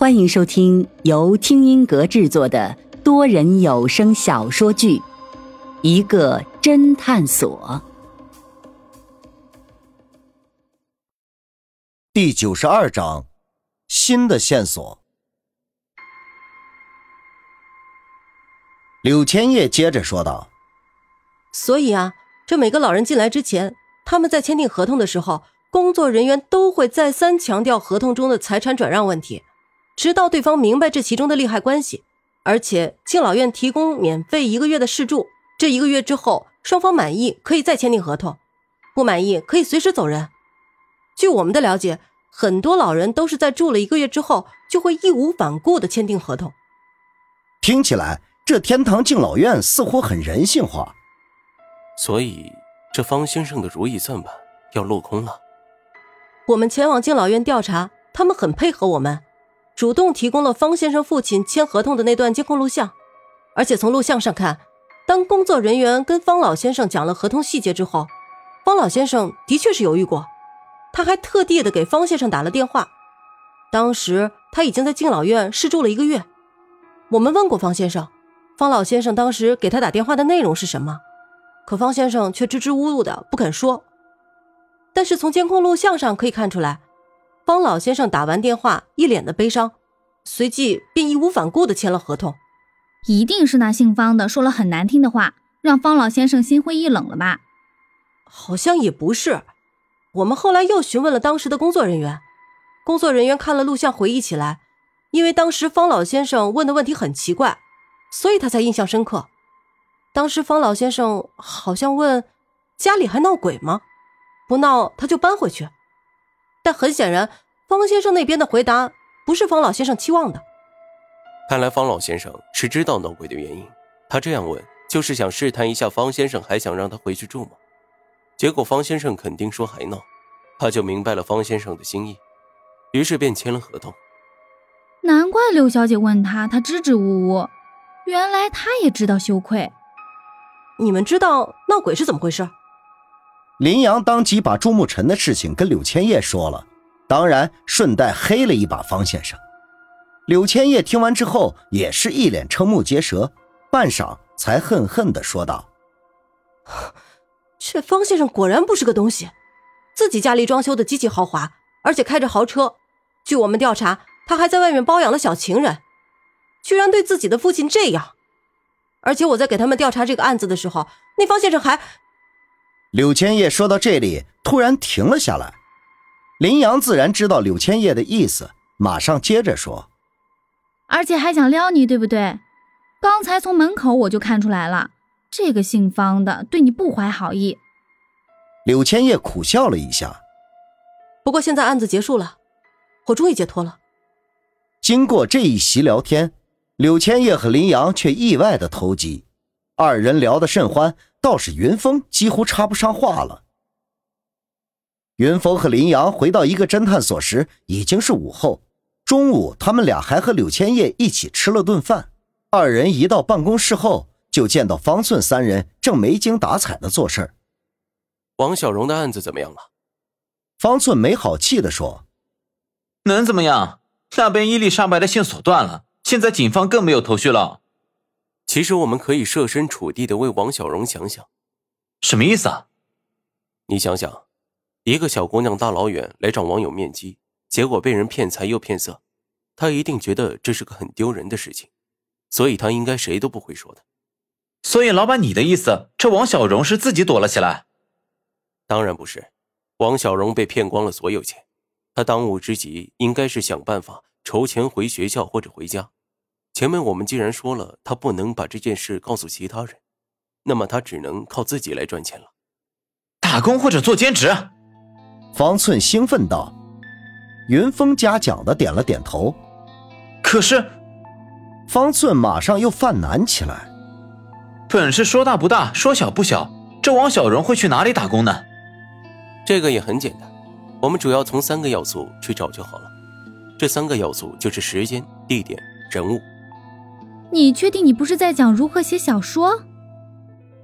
欢迎收听由听音阁制作的多人有声小说剧《一个侦探所》第九十二章：新的线索。柳千叶接着说道：“所以啊，这每个老人进来之前，他们在签订合同的时候，工作人员都会再三强调合同中的财产转让问题。”直到对方明白这其中的利害关系，而且敬老院提供免费一个月的试住，这一个月之后双方满意可以再签订合同，不满意可以随时走人。据我们的了解，很多老人都是在住了一个月之后就会义无反顾的签订合同。听起来这天堂敬老院似乎很人性化，所以这方先生的如意算盘要落空了。我们前往敬老院调查，他们很配合我们。主动提供了方先生父亲签合同的那段监控录像，而且从录像上看，当工作人员跟方老先生讲了合同细节之后，方老先生的确是犹豫过，他还特地的给方先生打了电话。当时他已经在敬老院试住了一个月。我们问过方先生，方老先生当时给他打电话的内容是什么，可方先生却支支吾吾的不肯说。但是从监控录像上可以看出来。方老先生打完电话，一脸的悲伤，随即便义无反顾的签了合同。一定是那姓方的说了很难听的话，让方老先生心灰意冷了吧？好像也不是。我们后来又询问了当时的工作人员，工作人员看了录像，回忆起来，因为当时方老先生问的问题很奇怪，所以他才印象深刻。当时方老先生好像问：“家里还闹鬼吗？不闹他就搬回去。”但很显然，方先生那边的回答不是方老先生期望的。看来方老先生是知道闹鬼的原因，他这样问就是想试探一下方先生还想让他回去住吗？结果方先生肯定说还闹，他就明白了方先生的心意，于是便签了合同。难怪刘小姐问他，他支支吾吾，原来他也知道羞愧。你们知道闹鬼是怎么回事？林阳当即把朱慕辰的事情跟柳千叶说了，当然顺带黑了一把方先生。柳千叶听完之后也是一脸瞠目结舌，半晌才恨恨的说道：“这方先生果然不是个东西，自己家里装修的极其豪华，而且开着豪车。据我们调查，他还在外面包养了小情人，居然对自己的父亲这样。而且我在给他们调查这个案子的时候，那方先生还……”柳千叶说到这里，突然停了下来。林阳自然知道柳千叶的意思，马上接着说：“而且还想撩你，对不对？刚才从门口我就看出来了，这个姓方的对你不怀好意。”柳千叶苦笑了一下。不过现在案子结束了，我终于解脱了。经过这一席聊天，柳千叶和林阳却意外的投机，二人聊得甚欢。倒是云峰几乎插不上话了。云峰和林阳回到一个侦探所时，已经是午后。中午，他们俩还和柳千叶一起吃了顿饭。二人一到办公室后，就见到方寸三人正没精打采的做事儿王小荣的案子怎么样了？方寸没好气的说：“能怎么样？那边伊丽莎白的线索断了，现在警方更没有头绪了。”其实我们可以设身处地的为王小荣想想，什么意思啊？你想想，一个小姑娘大老远来找网友面基，结果被人骗财又骗色，她一定觉得这是个很丢人的事情，所以她应该谁都不会说的。所以，老板，你的意思，这王小荣是自己躲了起来？当然不是，王小荣被骗光了所有钱，他当务之急应该是想办法筹钱回学校或者回家。前面我们既然说了他不能把这件事告诉其他人，那么他只能靠自己来赚钱了。打工或者做兼职？方寸兴奋道。云峰嘉奖的点了点头。可是，方寸马上又犯难起来。本事说大不大，说小不小。这王小荣会去哪里打工呢？这个也很简单，我们主要从三个要素去找就好了。这三个要素就是时间、地点、人物。你确定你不是在讲如何写小说？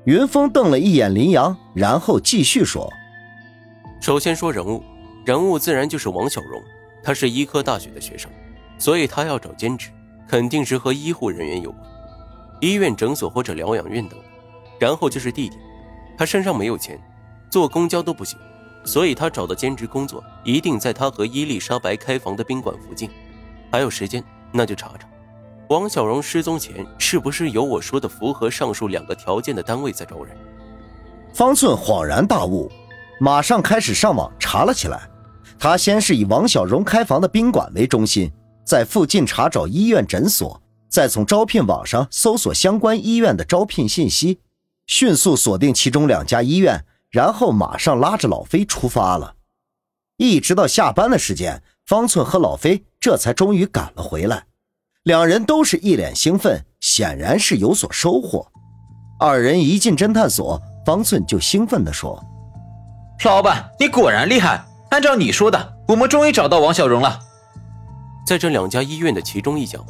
云峰瞪了一眼林阳，然后继续说：“首先说人物，人物自然就是王小荣，他是医科大学的学生，所以他要找兼职，肯定是和医护人员有关，医院、诊所或者疗养院等。然后就是地点，他身上没有钱，坐公交都不行，所以他找的兼职工作一定在他和伊丽莎白开房的宾馆附近。还有时间，那就查查，王小荣失踪前是不是有我说的符合上述两个条件的单位在招人。方寸恍然大悟，马上开始上网查了起来。他先是以王小荣开房的宾馆为中心。在附近查找医院、诊所，再从招聘网上搜索相关医院的招聘信息，迅速锁定其中两家医院，然后马上拉着老飞出发了。一直到下班的时间，方寸和老飞这才终于赶了回来。两人都是一脸兴奋，显然是有所收获。二人一进侦探所，方寸就兴奋地说：“老板，你果然厉害！按照你说的，我们终于找到王小荣了。”在这两家医院的其中一家吗？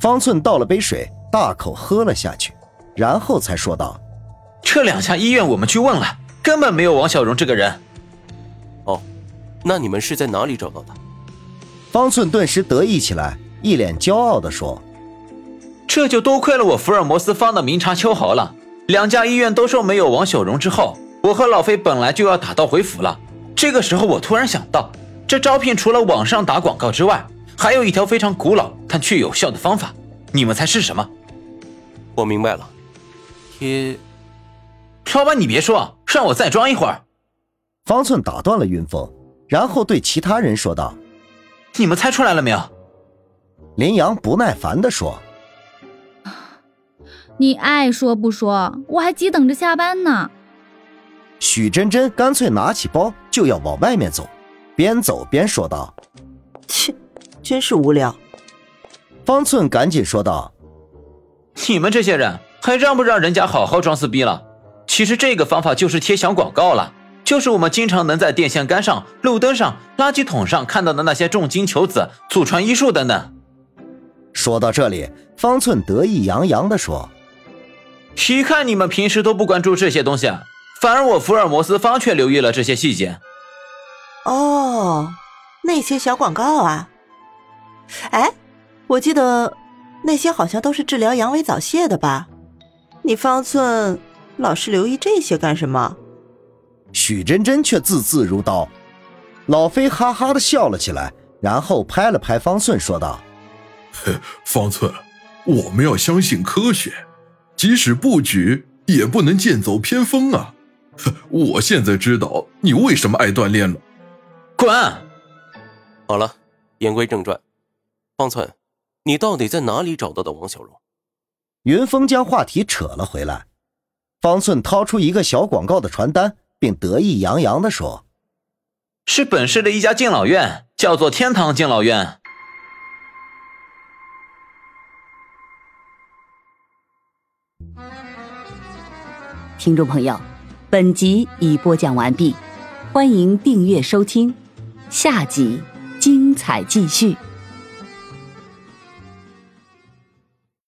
方寸倒了杯水，大口喝了下去，然后才说道：“这两家医院我们去问了，根本没有王小荣这个人。”哦，那你们是在哪里找到的？方寸顿时得意起来，一脸骄傲地说：“这就多亏了我福尔摩斯方的明察秋毫了。两家医院都说没有王小荣之后，我和老飞本来就要打道回府了。这个时候，我突然想到。”这招聘除了网上打广告之外，还有一条非常古老但却有效的方法，你们猜是什么？我明白了，贴。老板，你别说，让我再装一会儿。方寸打断了云峰，然后对其他人说道：“你们猜出来了没有？”林阳不耐烦地说：“你爱说不说，我还急等着下班呢。”许真真干脆拿起包就要往外面走。边走边说道：“切，真是无聊。”方寸赶紧说道：“你们这些人还让不让人家好好装死逼了？其实这个方法就是贴小广告了，就是我们经常能在电线杆上、路灯上、垃圾桶上看到的那些重金求子、祖传医术等等。”说到这里，方寸得意洋洋地说：“一看你们平时都不关注这些东西，反而我福尔摩斯方却留意了这些细节。”哦，那些小广告啊！哎，我记得那些好像都是治疗阳痿早泄的吧？你方寸老是留意这些干什么？许真真却字字如刀。老飞哈哈的笑了起来，然后拍了拍方寸，说道：“方寸，我们要相信科学，即使不举也不能剑走偏锋啊！我现在知道你为什么爱锻炼了。”滚！好了，言归正传，方寸，你到底在哪里找到的王小荣？云峰将话题扯了回来。方寸掏出一个小广告的传单，并得意洋洋地说：“是本市的一家敬老院，叫做天堂敬老院。”听众朋友，本集已播讲完毕，欢迎订阅收听。下集精彩继续。